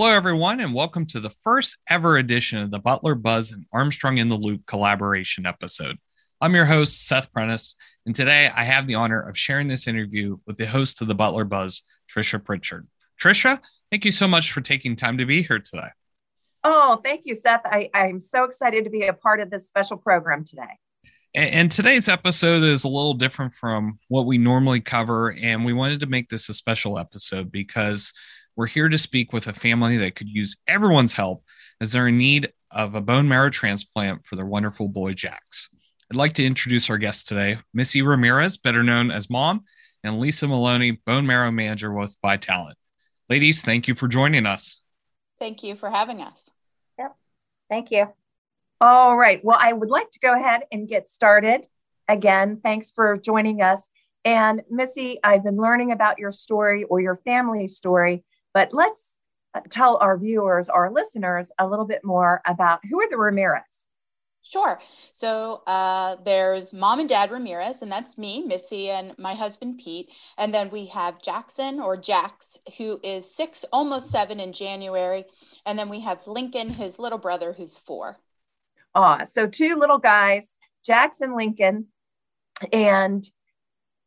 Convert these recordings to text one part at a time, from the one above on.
Hello, everyone, and welcome to the first ever edition of the Butler Buzz and Armstrong in the Loop collaboration episode. I'm your host, Seth Prentice, and today I have the honor of sharing this interview with the host of the Butler Buzz, Trisha Pritchard. Trisha, thank you so much for taking time to be here today. Oh, thank you, Seth. I, I'm so excited to be a part of this special program today. And, and today's episode is a little different from what we normally cover, and we wanted to make this a special episode because we're here to speak with a family that could use everyone's help as they're in need of a bone marrow transplant for their wonderful boy Jax. I'd like to introduce our guests today, Missy Ramirez, better known as Mom, and Lisa Maloney, bone marrow manager with Vitalant. Ladies, thank you for joining us. Thank you for having us. Yep. Thank you. All right. Well, I would like to go ahead and get started. Again, thanks for joining us. And Missy, I've been learning about your story or your family story but let's uh, tell our viewers, our listeners, a little bit more about who are the Ramirez. Sure. So uh, there's mom and dad Ramirez, and that's me, Missy, and my husband Pete. And then we have Jackson or Jax, who is six, almost seven in January. And then we have Lincoln, his little brother, who's four. Ah, so two little guys, Jackson, Lincoln. And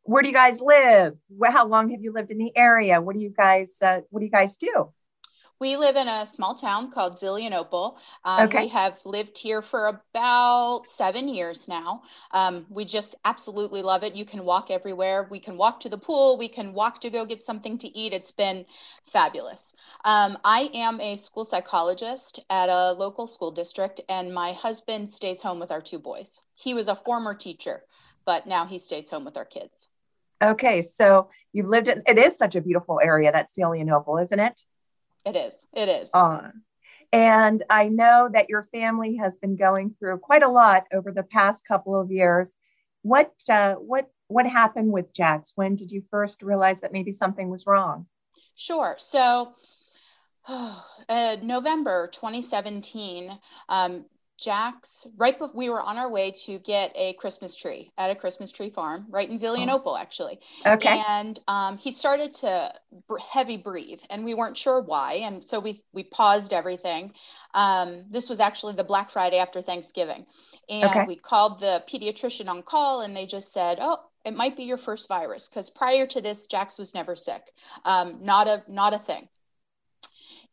where do you guys live? How long have you lived in the area? What do you guys uh, What do you guys do? We live in a small town called Zelienople. Um, okay. We have lived here for about seven years now. Um, we just absolutely love it. You can walk everywhere. We can walk to the pool. We can walk to go get something to eat. It's been fabulous. Um, I am a school psychologist at a local school district, and my husband stays home with our two boys. He was a former teacher, but now he stays home with our kids. Okay, so you've lived in it is such a beautiful area, that Zelienople, isn't it? It is. It is. Uh, and I know that your family has been going through quite a lot over the past couple of years. What uh, what what happened with Jax? When did you first realize that maybe something was wrong? Sure. So, oh, uh, November 2017, um, Jax, right before we were on our way to get a Christmas tree at a Christmas tree farm, right in Zelienople, oh. actually. Okay. And um, he started to heavy breathe, and we weren't sure why, and so we we paused everything. Um, this was actually the Black Friday after Thanksgiving, and okay. we called the pediatrician on call, and they just said, "Oh, it might be your first virus," because prior to this, Jax was never sick, um, not a not a thing.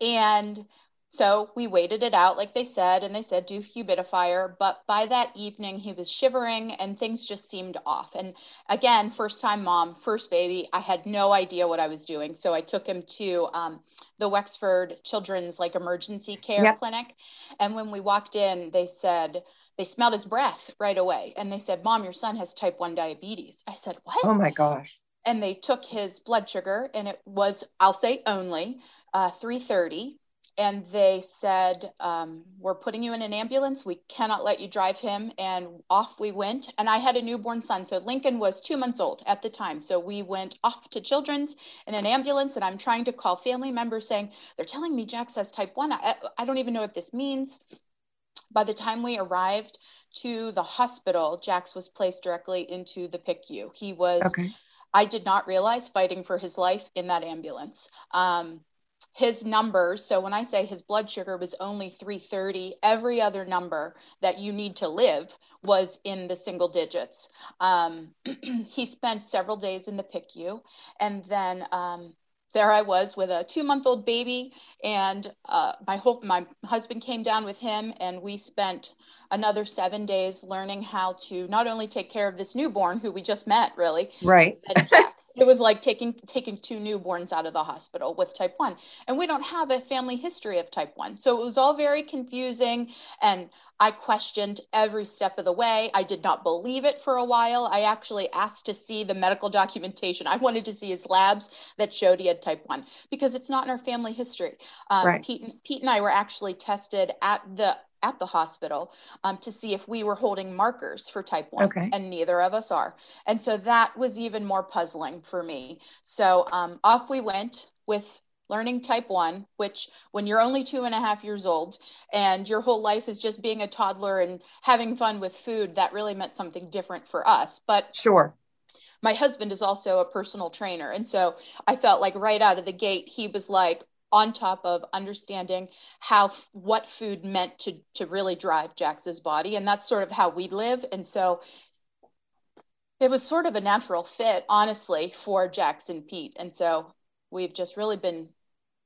And so we waited it out, like they said, and they said do humidifier. But by that evening, he was shivering and things just seemed off. And again, first time mom, first baby, I had no idea what I was doing. So I took him to um, the Wexford Children's like emergency care yep. clinic. And when we walked in, they said, they smelled his breath right away. And they said, Mom, your son has type 1 diabetes. I said, What? Oh my gosh. And they took his blood sugar, and it was, I'll say only, uh, 330 and they said um, we're putting you in an ambulance. We cannot let you drive him. And off we went. And i had a newborn son so lincoln was two months old at the time. So we went off to children's in an ambulance and i'm trying to call family members saying they're telling me jack says type 1 I, I don't even know what this means. By the time we arrived to the hospital jax was placed directly into the picu he was okay. i did not realize fighting for his life in that ambulance. Um, his numbers so when i say his blood sugar was only 330 every other number that you need to live was in the single digits. Um, he spent several days in the picu and then um, there I was with a two month old baby, and uh, my hope my husband came down with him, and we spent another seven days learning how to not only take care of this newborn who we just met, really, right. it was like taking taking two newborns out of the hospital with type one, and we don't have a family history of type one, so it was all very confusing and I questioned every step of the way. I did not believe it for a while. I actually asked to see the medical documentation. I wanted to see his labs that showed he had type 1 because it's not in our family history. Um, right. Pete, Pete and I were actually tested at the at the hospital um, to see if we were holding markers for type 1 Okay. and neither of us are and so that was even more puzzling for me so um, off we went with learning type 1 which when you're only two and a half years old and your whole life is just being a toddler and having fun with food that really meant something different for us but Sure. my husband is also a personal trainer and so i felt like right out of the gate he was like on top of understanding how what food meant to to really drive jax's body and that's sort of how we live and so it was sort of a natural fit honestly for jax and pete and so we've just really been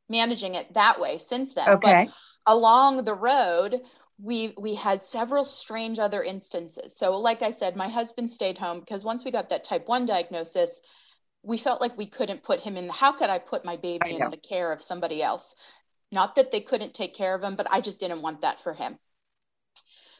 managing it that way since then Okay. but along the road we we had several strange other instances so like i said my husband stayed home because once we got that type 1 diagnosis we felt like we couldn't put him in the, how could i put my baby in the care of somebody else not that they couldn't take care of him but i just didn't want that for him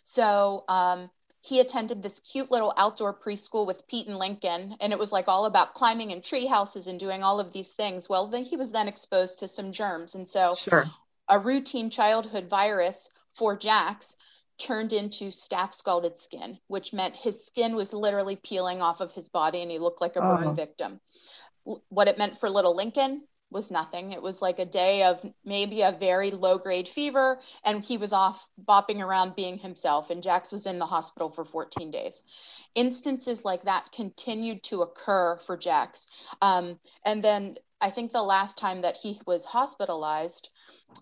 so um, he attended this cute little outdoor preschool with Pete and Lincoln, and it was like all about climbing in tree houses and doing all of these things. Well, then he was then exposed to some germs, and so Sure. a routine childhood virus for Jax turned into staph scalded skin, which meant his skin was literally peeling off of his body and he looked like a burn Oh. victim. L- What it meant for little Lincoln was nothing. It was like a day of maybe a very low grade fever, and he was off bopping around being himself. And Jax was in the hospital for 14 days. Instances like that continued to occur for Jax. Um, and then I think the last time that he was hospitalized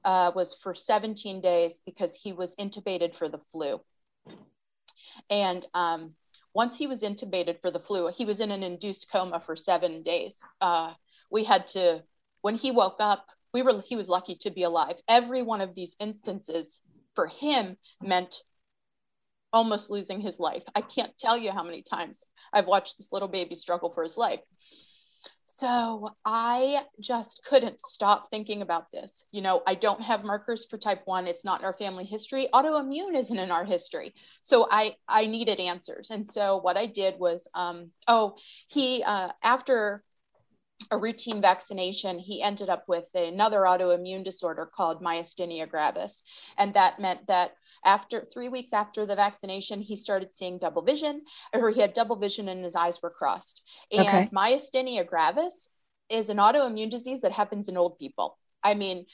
uh, was for 17 days because he was intubated for the flu. And um, once he was intubated for the flu, he was in an induced coma for seven days. Uh, we had to, when he woke up, we were he was lucky to be alive. Every one of these instances for him meant almost losing his life. I can't tell you how many times I've watched this little baby struggle for his life. So I just couldn't stop thinking about this. You know, I don't have markers for type 1. It's not in our family history. Autoimmune isn't in our history. So I I needed answers. And so what I did was um oh, he uh after a routine vaccination, he ended up with another autoimmune disorder called myasthenia gravis. And that meant that after three weeks after the vaccination, he started seeing double vision, or he had double vision and his eyes were crossed. And Okay. myasthenia gravis is an autoimmune disease that happens in old people. I mean,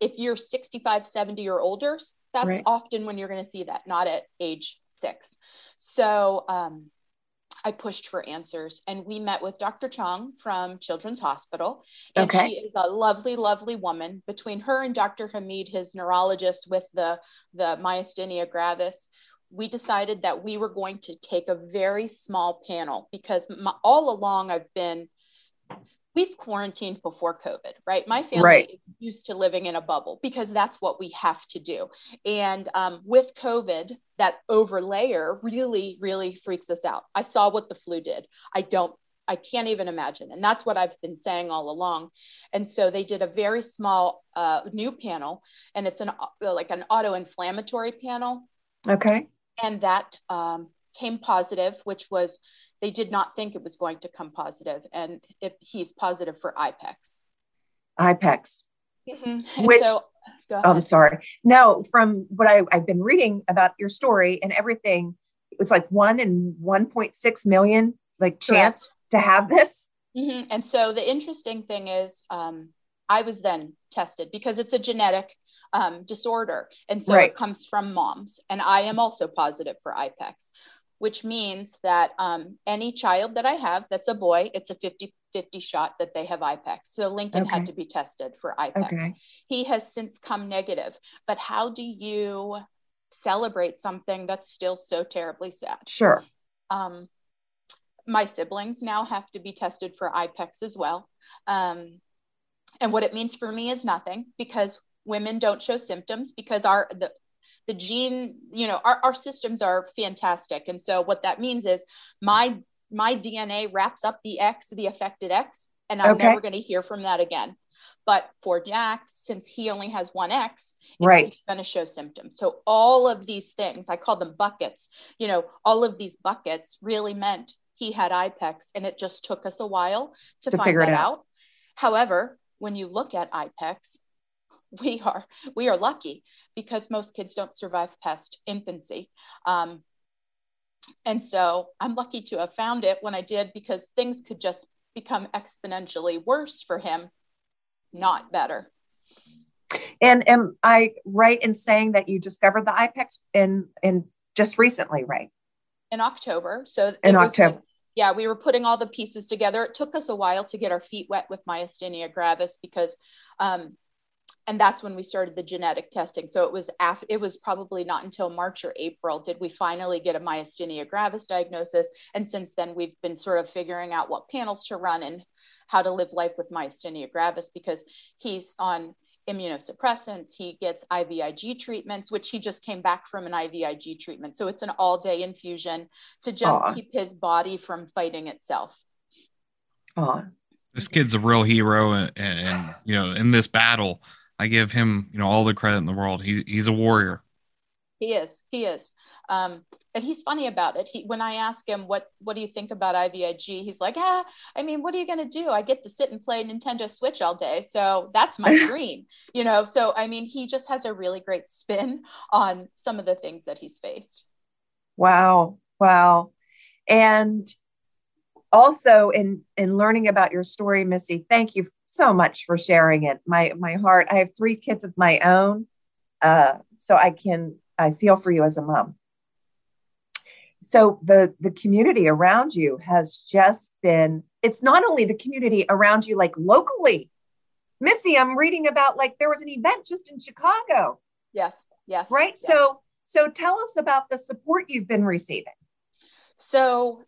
if you're 65, 70 or older, that's Right. often when you're going to see that, not at age six. So, um, I pushed for answers and we met with Dr. Chong from Children's Hospital. And Okay. she is a lovely, lovely woman. Between her and Dr. Hamid, his neurologist with the, the myasthenia gravis, we decided that we were going to take a very small panel because my, all along I've been, we've quarantined before COVID, right? My family Right. is used to living in a bubble because that's what we have to do. And um, with COVID, that overlayer really, really freaks us out. I saw what the flu did. I don't, I can't even imagine. And that's what I've been saying all along. And so they did a very small uh, new panel, and it's an uh, like an auto-inflammatory panel, Okay. and that um, came positive, which was they did not think it was going to come positive, and if he's positive for IPEX. IPEX. And Which- so, Oh, I'm sorry. No, from what I, I've been reading about your story and everything, it's like one in 1.6 million, like chance to have this. Mhm. And so the interesting thing is, um, I was then tested because it's a genetic um, disorder. And so Right. it comes from moms. And I am also positive for IPEX, which means that um, any child that I have that's a boy, it's a 50 50 shot that they have IPEX. So Lincoln Okay. had to be tested for IPEX. Okay. He has since come negative. But how do you celebrate something that's still so terribly sad? Sure. um, my siblings now have to be tested for IPEX as well. Um, and what it means for me is nothing because women don't show symptoms because our the the gene, you know, our, our systems are fantastic. And so what that means is my my DNA wraps up the X, the affected X, and I'm Okay. never going to hear from that again. But for Jax, since he only has one X, Right. going to show symptoms. So all of these things, I call them buckets. You know, all of these buckets really meant he had IPEX, and it just took us a while to, To find figure it that out. out. However, when you look at IPEX, we are we are lucky because most kids don't survive past infancy. Um, and so i'm lucky to have found it when i did because things could just become exponentially worse for him not better. And am i right in saying that you discovered the ipex in in just recently right? In october. So in october like, yeah, we were putting all the pieces together. It took us a while to get our feet wet with myasthenia gravis because, um, and that's when we started the genetic testing. So it was after, it was probably not until March or April did we finally get a myasthenia gravis diagnosis. And since then, we've been sort of figuring out what panels to run and how to live life with myasthenia gravis because he's on immunosuppressants, he gets IVIG treatments, which he just came back from an IVIG treatment. So it's an all day infusion to just Aww. keep his body from fighting itself. Aww. This kid's a real hero. And, and, you know, in this battle, I give him, you know, all the credit in the world. He, he's a warrior. He is. He is. Um, and he's funny about it. He, when I ask him what what do you think about IVIG, he's like, ah, I mean, what are you gonna do? I get to sit and play Nintendo Switch all day, so that's my dream, you know. So I mean, he just has a really great spin on some of the things that he's faced. Wow, wow, and also in in learning about your story, Missy, thank you so much for sharing it. My my heart. I have three kids of my own, uh, so I can I feel for you as a mom so the the community around you has just been it's not only the community around you like locally missy i'm reading about like there was an event just in chicago yes yes right yes. so so tell us about the support you've been receiving so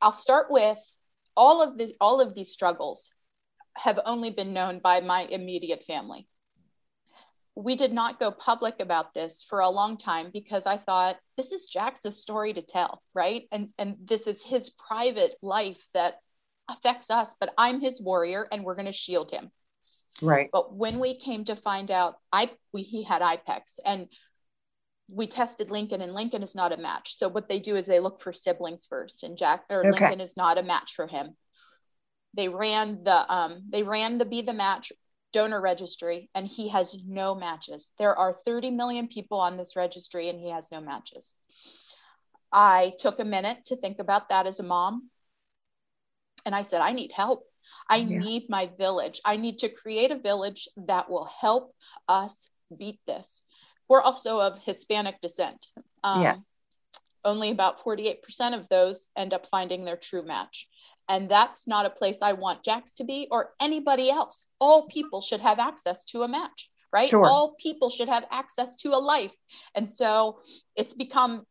i'll start with all of the all of these struggles have only been known by my immediate family we did not go public about this for a long time because I thought this is Jack's story to tell, right? And and this is his private life that affects us, but I'm his warrior and we're going to shield him. Right. But when we came to find out I we, he had IPEX and we tested Lincoln and Lincoln is not a match. So what they do is they look for siblings first and Jack or okay. Lincoln is not a match for him. They ran the um they ran the be the match donor registry and he has no matches. There are 30 million people on this registry and he has no matches. I took a minute to think about that as a mom. And I said, I need help. I yeah. need my village. I need to create a village that will help us beat this. We're also of Hispanic descent. Um, yes. Only about 48% of those end up finding their true match. And that's not a place I want Jax to be or anybody else. All people should have access to a match, right? Sure. All people should have access to a life. And so it's become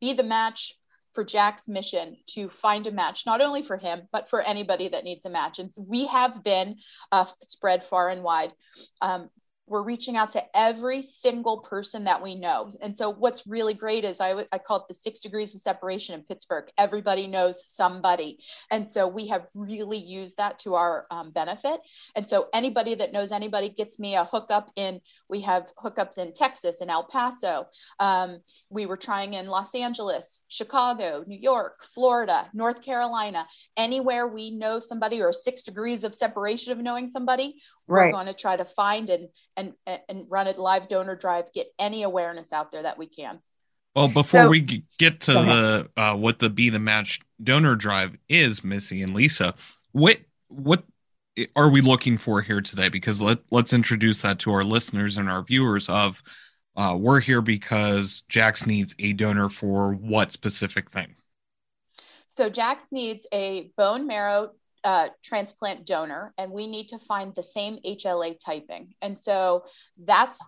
be the match for Jax mission to find a match, not only for him, but for anybody that needs a match. And we have been uh, spread far and wide. Um, we're reaching out to every single person that we know. And so what's really great is I, I call it the six degrees of separation in Pittsburgh. Everybody knows somebody. And so we have really used that to our um, benefit. And so anybody that knows anybody gets me a hookup in, we have hookups in Texas and El Paso. Um, we were trying in Los Angeles, Chicago, New York, Florida, North Carolina, anywhere we know somebody or six degrees of separation of knowing somebody, right. we're going to try to find and and and run a live donor drive get any awareness out there that we can. Well before so, we get to the uh, what the be the match donor drive is missy and lisa what what are we looking for here today? Because let, let's introduce that to our listeners and our viewers of uh, we're here because jax needs a donor for what specific thing? So jax needs a bone marrow uh, transplant donor and we need to find the same HLA typing. And so that's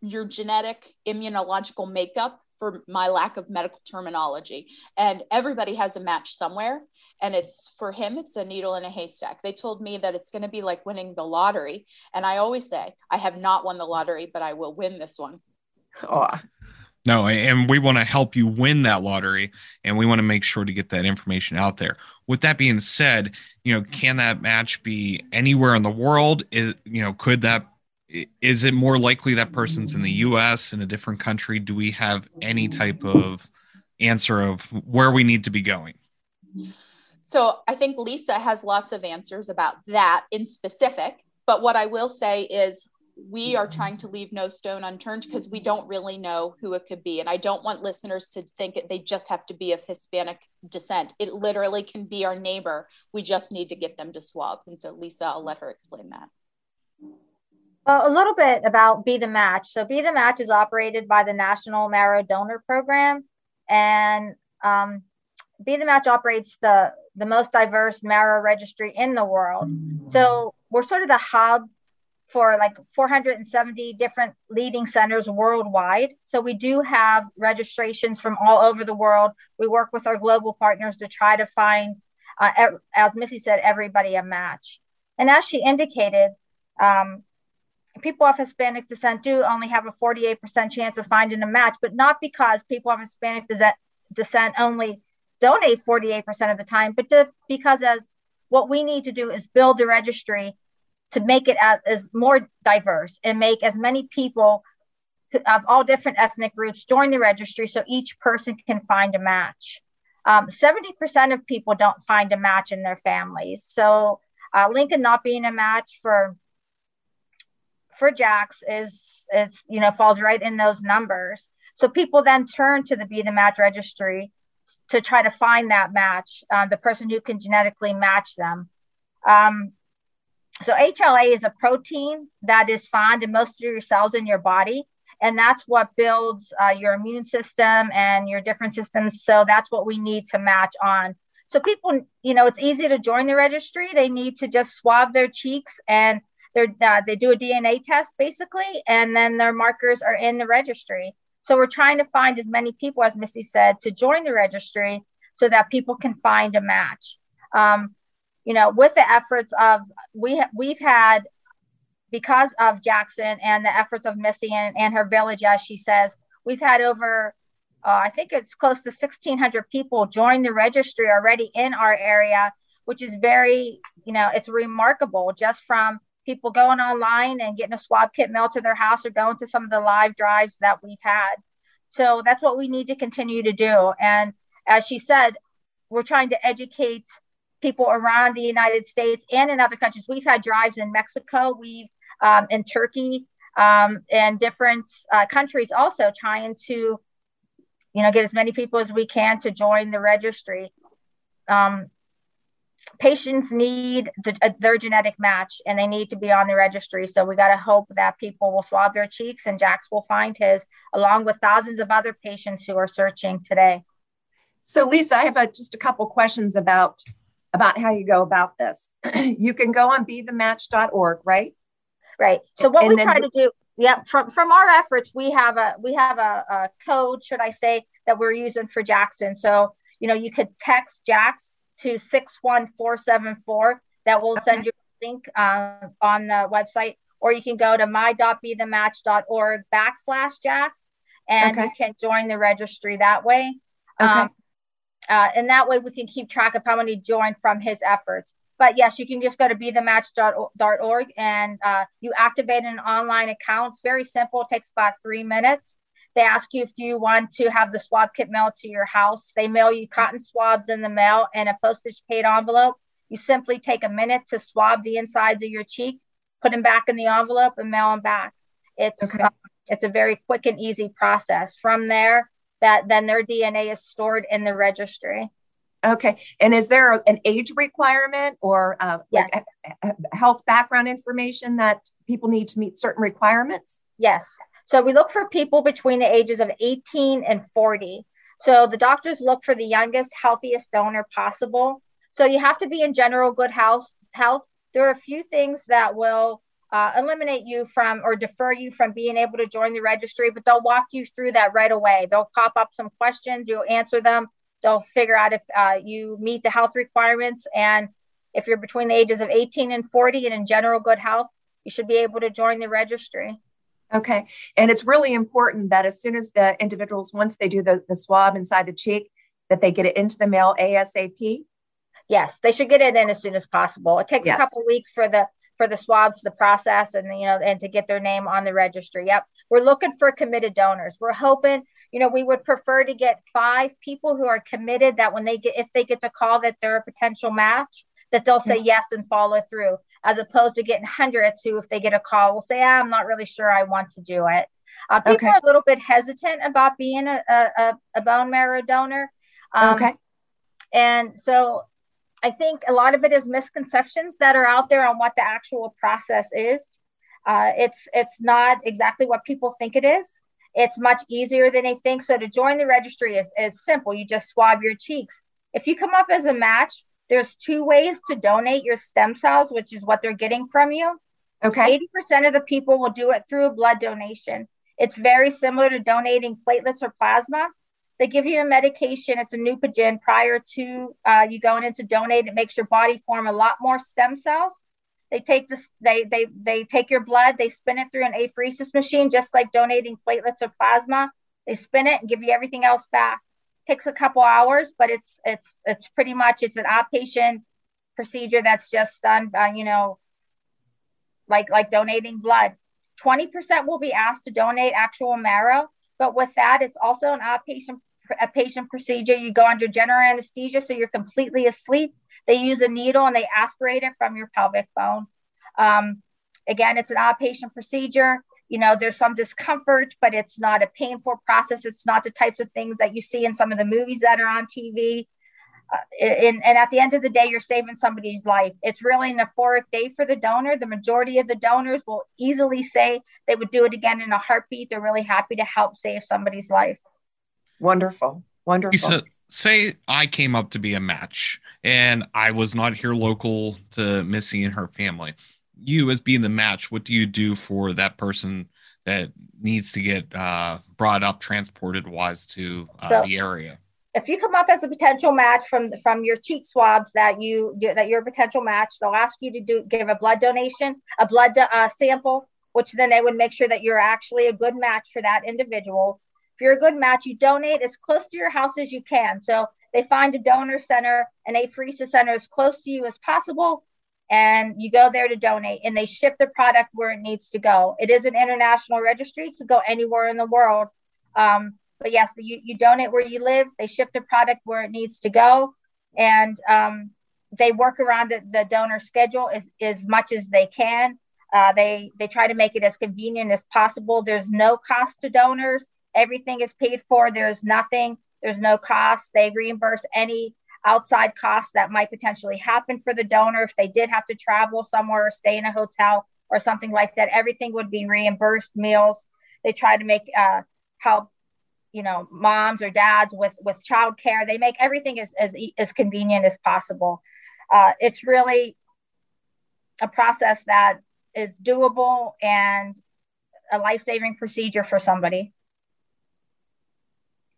your genetic immunological makeup for my lack of medical terminology. And everybody has a match somewhere. And it's for him, it's a needle in a haystack. They told me that it's going to be like winning the lottery. And I always say, I have not won the lottery, but I will win this one. Oh, no, and we want to help you win that lottery, and we want to make sure to get that information out there. With that being said, you know, can that match be anywhere in the world? Is you know, could that is it more likely that person's in the U.S. in a different country? Do we have any type of answer of where we need to be going? So I think Lisa has lots of answers about that in specific. But what I will say is we are mm-hmm. trying to leave no stone unturned because we mm-hmm. don't really know who it could be. And I don't want listeners to think it, they just have to be of Hispanic descent. It literally can be our neighbor. We just need to get them to swab. And so, Lisa, I'll let her explain that. Well, a little bit about Be the Match. So, Be the Match is operated by the National Marrow Donor Program, and um, Be the Match operates the the most diverse marrow registry in the world. Mm-hmm. So, we're sort of the hub for like 470 different leading centers worldwide. So we do have registrations from all over the world. We work with our global partners to try to find, uh, as Missy said, everybody a match. And as she indicated, um, people of Hispanic descent do only have a 48% chance of finding a match, but not because people of Hispanic descent only donate 48% of the time, but to, because as what we need to do is build a registry to make it as, as more diverse and make as many people of all different ethnic groups join the registry so each person can find a match. Um, 70% of people don't find a match in their families. So uh, Lincoln not being a match for for Jax is is you know falls right in those numbers. So people then turn to the Be the Match registry to try to find that match, uh, the person who can genetically match them. Um, so HLA is a protein that is found in most of your cells in your body. And that's what builds uh, your immune system and your different systems. So that's what we need to match on. So people, you know, it's easy to join the registry. They need to just swab their cheeks and uh, they do a DNA test basically, and then their markers are in the registry. So we're trying to find as many people, as Missy said, to join the registry so that people can find a match. Um, you know, with the efforts of we we've had because of Jackson and the efforts of Missy and, and her village, as she says, we've had over uh, I think it's close to 1,600 people join the registry already in our area, which is very, you know, it's remarkable just from people going online and getting a swab kit mailed to their house or going to some of the live drives that we've had. So that's what we need to continue to do. And as she said, we're trying to educate people around the United States and in other countries. We've had drives in Mexico, we've um, in Turkey, um, and different uh, countries also trying to, you know, get as many people as we can to join the registry. Um, patients need the, uh, their genetic match and they need to be on the registry. So we got to hope that people will swab their cheeks and Jax will find his, along with thousands of other patients who are searching today. So, Lisa, I have a, just a couple questions about about how you go about this. you can go on be bethematch.org, right? Right. So what and we try to do, yeah, from from our efforts, we have a we have a, a, code, should I say, that we're using for Jackson. So you know, you could text Jax to six one four seven four. That will okay. send you a link uh, on the website, or you can go to my.bethematch.org backslash Jax, and okay. you can join the registry that way. Okay. Um, uh, and that way we can keep track of how many joined from his efforts. But yes, you can just go to bethematch.org and uh, you activate an online account. It's very simple, it takes about three minutes. They ask you if you want to have the swab kit mailed to your house. They mail you cotton swabs in the mail and a postage paid envelope. You simply take a minute to swab the insides of your cheek, put them back in the envelope, and mail them back. It's okay. uh, it's a very quick and easy process. From there, that then their DNA is stored in the registry. Okay. And is there an age requirement or uh, yes. like health background information that people need to meet certain requirements? Yes. So we look for people between the ages of 18 and 40. So the doctors look for the youngest, healthiest donor possible. So you have to be in general good health. Health. There are a few things that will uh, eliminate you from or defer you from being able to join the registry, but they'll walk you through that right away. They'll pop up some questions, you'll answer them, they'll figure out if uh, you meet the health requirements. And if you're between the ages of 18 and 40 and in general good health, you should be able to join the registry. Okay. And it's really important that as soon as the individuals, once they do the, the swab inside the cheek, that they get it into the mail ASAP? Yes, they should get it in as soon as possible. It takes yes. a couple weeks for the for the swabs the process and you know and to get their name on the registry yep we're looking for committed donors we're hoping you know we would prefer to get five people who are committed that when they get if they get the call that they're a potential match that they'll say mm-hmm. yes and follow through as opposed to getting hundreds who, if they get a call, will say, ah, I'm not really sure I want to do it. Uh, people okay. are a little bit hesitant about being a, a, a bone marrow donor. Um, okay. And so I think a lot of it is misconceptions that are out there on what the actual process is. Uh, it's it's not exactly what people think it is. It's much easier than they think. So to join the registry is, is simple. You just swab your cheeks. If you come up as a match, there's two ways to donate your stem cells, which is what they're getting from you. Okay. 80% of the people will do it through a blood donation. It's very similar to donating platelets or plasma. They give you a medication. It's a Neupogen prior to uh, you going in to donate. It makes your body form a lot more stem cells. They take this, they they they take your blood, they spin it through an apheresis machine, just like donating platelets or plasma. They spin it and give you everything else back. Takes a couple hours, but it's it's it's pretty much it's an outpatient procedure that's just done, uh, you know, like like donating blood. Twenty percent will be asked to donate actual marrow, but with that, it's also an outpatient a patient procedure. You go under general anesthesia, so you're completely asleep. They use a needle and they aspirate it from your pelvic bone. Um, again, it's an outpatient procedure. You know, there's some discomfort, but it's not a painful process. It's not the types of things that you see in some of the movies that are on TV. Uh, and, and at the end of the day, you're saving somebody's life. It's really an euphoric day for the donor. The majority of the donors will easily say they would do it again in a heartbeat. They're really happy to help save somebody's life. Wonderful. Wonderful. Lisa, say I came up to be a match and I was not here local to Missy and her family. You, as being the match, what do you do for that person that needs to get uh, brought up, transported wise to uh, so, the area? If you come up as a potential match from from your cheek swabs that you that you're a potential match, they'll ask you to do give a blood donation, a blood uh, sample, which then they would make sure that you're actually a good match for that individual you're a good match, you donate as close to your house as you can. So they find a donor center, an apheresis center as close to you as possible, and you go there to donate, and they ship the product where it needs to go. It is an international registry; it could go anywhere in the world. Um, but yes, you, you donate where you live. They ship the product where it needs to go, and um, they work around the, the donor schedule as, as much as they can. Uh, they they try to make it as convenient as possible. There's no cost to donors. Everything is paid for. There's nothing, there's no cost. They reimburse any outside costs that might potentially happen for the donor if they did have to travel somewhere or stay in a hotel or something like that. Everything would be reimbursed. Meals. They try to make uh, help, you know, moms or dads with with childcare. They make everything as as, as convenient as possible. Uh, it's really a process that is doable and a life saving procedure for somebody.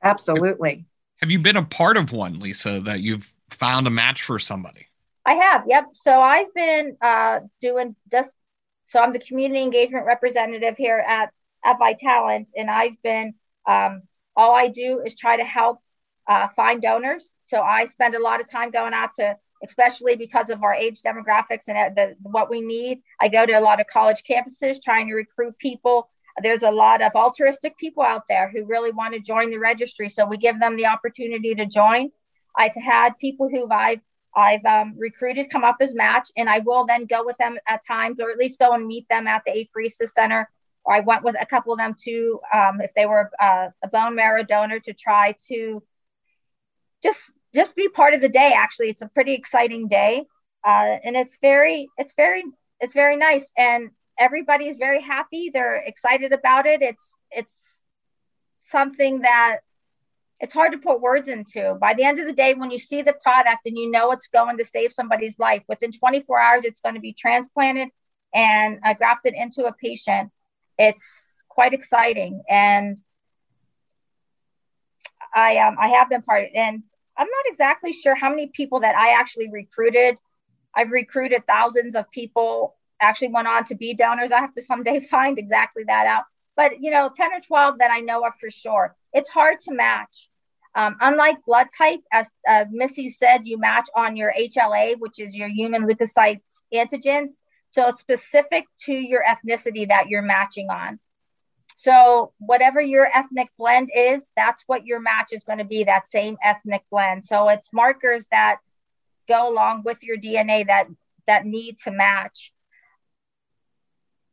Absolutely. Have you been a part of one, Lisa, that you've found a match for somebody? I have. Yep. So I've been uh, doing just so I'm the community engagement representative here at Vitalant, and I've been um, all I do is try to help uh, find donors. So I spend a lot of time going out to, especially because of our age demographics and the, what we need. I go to a lot of college campuses trying to recruit people there's a lot of altruistic people out there who really want to join the registry. So we give them the opportunity to join. I've had people who I've I've um, recruited come up as match, and I will then go with them at times, or at least go and meet them at the apheresis center. Or I went with a couple of them to um, if they were uh, a bone marrow donor, to try to just just be part of the day. Actually, it's a pretty exciting day, uh, and it's very it's very it's very nice. And everybody is very happy. They're excited about it. It's it's something that it's hard to put words into. By the end of the day, when you see the product and you know it's going to save somebody's life, within 24 hours, it's going to be transplanted and uh, grafted into a patient. It's quite exciting, and I um, I have been part. Of, and I'm not exactly sure how many people that I actually recruited. I've recruited thousands of people actually went on to be donors. I have to someday find exactly that out. But you know, 10 or 12 that I know of for sure. It's hard to match. Um, unlike blood type, as, as Missy said, you match on your HLA, which is your human leukocytes antigens. So it's specific to your ethnicity that you're matching on. So whatever your ethnic blend is, that's what your match is going to be, that same ethnic blend. So it's markers that go along with your DNA that that need to match.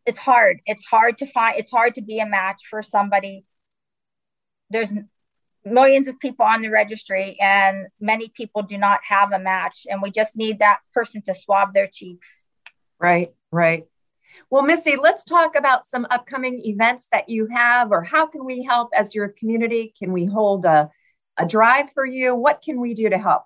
It's hard. It's hard to find. It's hard to be a match for somebody. There's millions of people on the registry, and many people do not have a match, and we just need that person to swab their cheeks. Right, right. Well, Missy, let's talk about some upcoming events that you have, or how can we help as your community? Can we hold a, a drive for you? What can we do to help?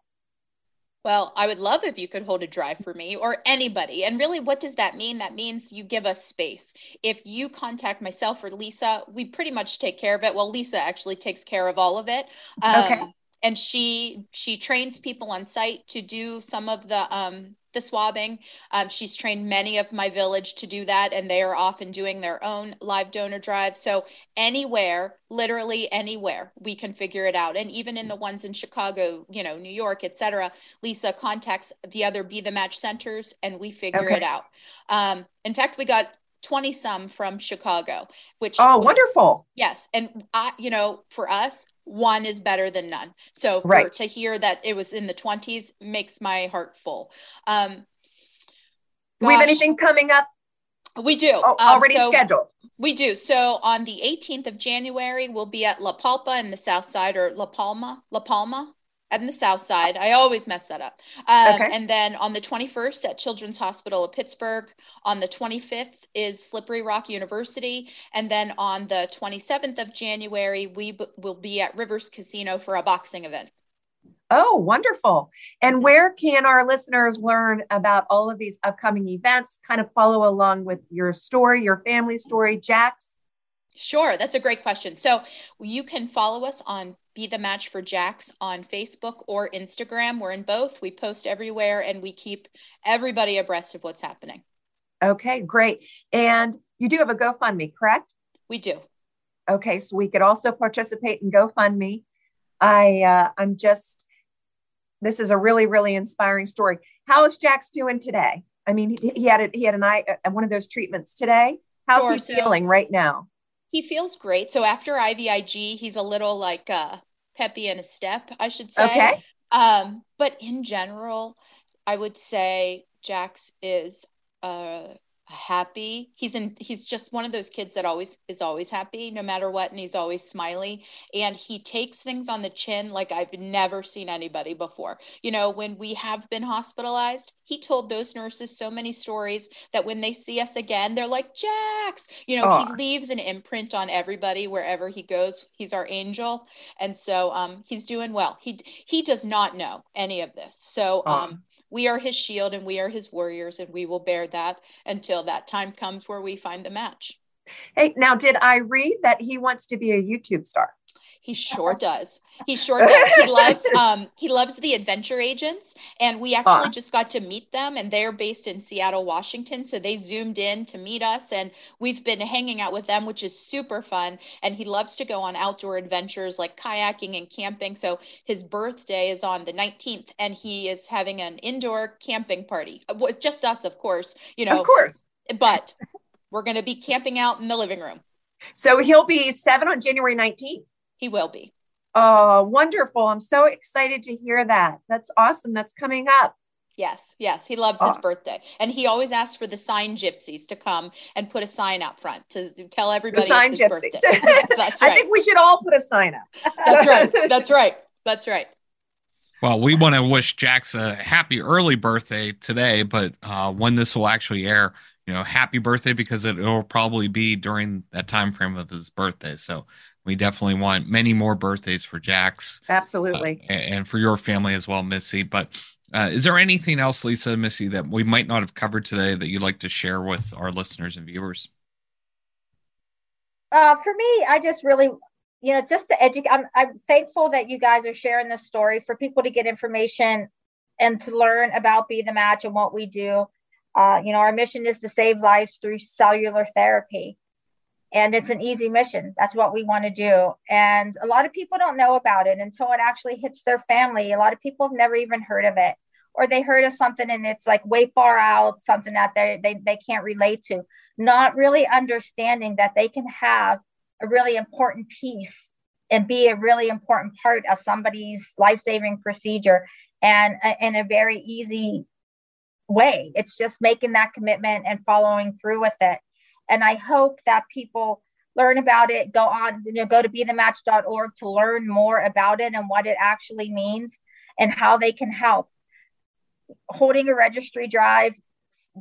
Well, I would love if you could hold a drive for me or anybody. And really, what does that mean? That means you give us space. If you contact myself or Lisa, we pretty much take care of it. Well, Lisa actually takes care of all of it. Um, okay. And she she trains people on site to do some of the um, the swabbing. Um, she's trained many of my village to do that, and they are often doing their own live donor drive. So anywhere, literally anywhere, we can figure it out. And even in the ones in Chicago, you know, New York, etc., Lisa contacts the other Be the Match centers, and we figure okay. it out. Um, in fact, we got 20 some from Chicago, which oh, was, wonderful. Yes. And I, you know, for us, one is better than none. So for, right. to hear that it was in the 20s makes my heart full. Um, we have anything coming up? We do. Oh, already um, so scheduled. We do. So on the 18th of January, we'll be at La Palpa in the South Side or La Palma, La Palma in the south side. I always mess that up. Um, okay. And then on the 21st at Children's Hospital of Pittsburgh. On the 25th is Slippery Rock University. And then on the 27th of January, we b- will be at Rivers Casino for a boxing event. Oh, wonderful. And where can our listeners learn about all of these upcoming events? Kind of follow along with your story, your family story, Jax? Sure, that's a great question. So you can follow us on Be the Match for Jax on Facebook or Instagram. We're in both. We post everywhere and we keep everybody abreast of what's happening. Okay, great. And you do have a GoFundMe, correct? We do. Okay, so we could also participate in GoFundMe. I uh, I'm just this is a really really inspiring story. How is Jax doing today? I mean, he, he had a, he had an eye uh, one of those treatments today. How's sure, he so- feeling right now? He feels great. So after IVIG, he's a little like uh, peppy in a step, I should say. Okay. Um, but in general, I would say Jax is uh, happy. He's in he's just one of those kids that always is always happy no matter what and he's always smiley and he takes things on the chin like i've never seen anybody before. You know when we have been hospitalized he told those nurses so many stories that when they see us again they're like jax! You know Aww. he leaves an imprint on everybody wherever he goes. He's our angel. And so um he's doing well. He he does not know any of this. So um we are his shield and we are his warriors, and we will bear that until that time comes where we find the match. Hey, now, did I read that he wants to be a YouTube star? He sure does. He sure does. He loves um he loves the adventure agents and we actually just got to meet them and they're based in Seattle, Washington, so they zoomed in to meet us and we've been hanging out with them which is super fun and he loves to go on outdoor adventures like kayaking and camping. So his birthday is on the 19th and he is having an indoor camping party with just us of course, you know. Of course. But we're going to be camping out in the living room. So he'll be 7 on January 19th. He will be. Oh, wonderful. I'm so excited to hear that. That's awesome. That's coming up. Yes, yes. He loves oh. his birthday. And he always asks for the sign gypsies to come and put a sign out front to tell everybody the sign it's his gypsies. birthday. That's right. I think we should all put a sign up. That's right. That's right. That's right. Well, we want to wish Jax a happy early birthday today, but uh, when this will actually air, you know, happy birthday because it will probably be during that time frame of his birthday. So we definitely want many more birthdays for Jax. Absolutely. Uh, and for your family as well, Missy. But uh, is there anything else, Lisa, Missy, that we might not have covered today that you'd like to share with our listeners and viewers? Uh, for me, I just really, you know, just to educate, I'm, I'm thankful that you guys are sharing this story for people to get information and to learn about Be the Match and what we do. Uh, you know, our mission is to save lives through cellular therapy and it's an easy mission. That's what we want to do. And a lot of people don't know about it until it actually hits their family. A lot of people have never even heard of it. Or they heard of something and it's like way far out something that they, they, they can't relate to. Not really understanding that they can have a really important piece and be a really important part of somebody's life-saving procedure and uh, in a very easy way. It's just making that commitment and following through with it And I hope that people learn about it, go on, you know, go to bethematch.org to learn more about it and what it actually means and how they can help. Holding a registry drive,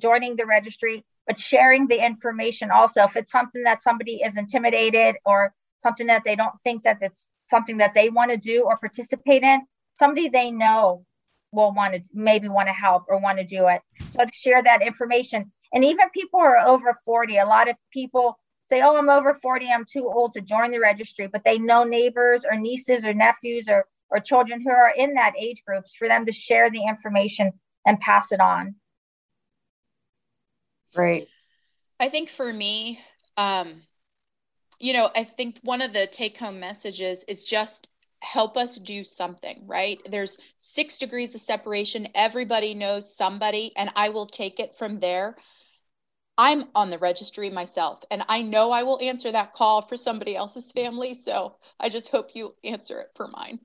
joining the registry, but sharing the information also. If it's something that somebody is intimidated or something that they don't think that it's something that they want to do or participate in, somebody they know will want to maybe want to help or want to do it. So to share that information. And even people who are over 40, a lot of people say, Oh, I'm over 40, I'm too old to join the registry, but they know neighbors or nieces or nephews or or children who are in that age groups for them to share the information and pass it on. Great. I think for me, um, you know, I think one of the take home messages is just help us do something, right? There's six degrees of separation. Everybody knows somebody, and I will take it from there. I'm on the registry myself, and I know I will answer that call for somebody else's family. So I just hope you answer it for mine.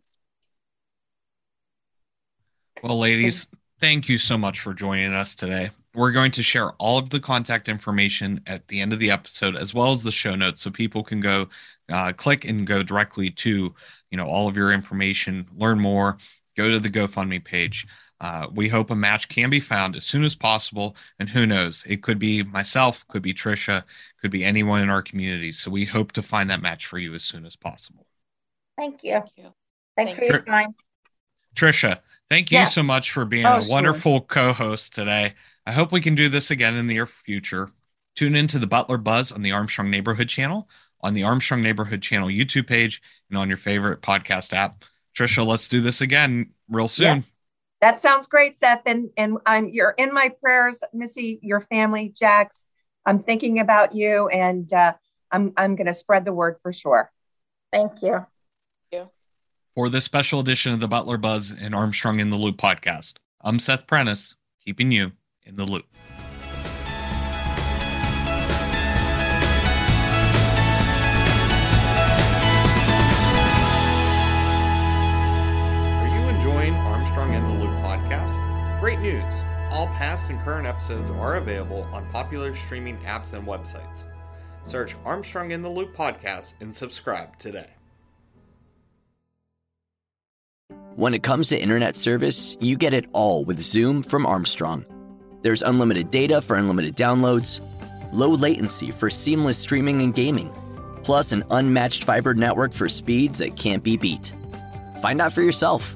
Well, ladies, thank you so much for joining us today. We're going to share all of the contact information at the end of the episode, as well as the show notes, so people can go uh, click and go directly to you know all of your information, learn more, go to the GoFundMe page. Uh, we hope a match can be found as soon as possible, and who knows, it could be myself, could be Trisha, could be anyone in our community. So we hope to find that match for you as soon as possible. Thank you. Thank you. Thanks Thank for your time. Trisha, thank you yeah. so much for being oh, a wonderful sure. co-host today. I hope we can do this again in the near future. Tune in to the Butler Buzz on the Armstrong Neighborhood channel, on the Armstrong Neighborhood channel YouTube page, and on your favorite podcast app. Trisha, let's do this again real soon. Yeah. That sounds great, Seth. And and I'm you're in my prayers, Missy, your family, Jax. I'm thinking about you, and uh, I'm I'm going to spread the word for sure. Thank you. Thank you. For this special edition of the Butler Buzz and Armstrong in the Loop podcast, I'm Seth Prentice, keeping you in the loop. News! All past and current episodes are available on popular streaming apps and websites. Search Armstrong in the Loop podcast and subscribe today. When it comes to internet service, you get it all with Zoom from Armstrong. There's unlimited data for unlimited downloads, low latency for seamless streaming and gaming, plus an unmatched fiber network for speeds that can't be beat. Find out for yourself.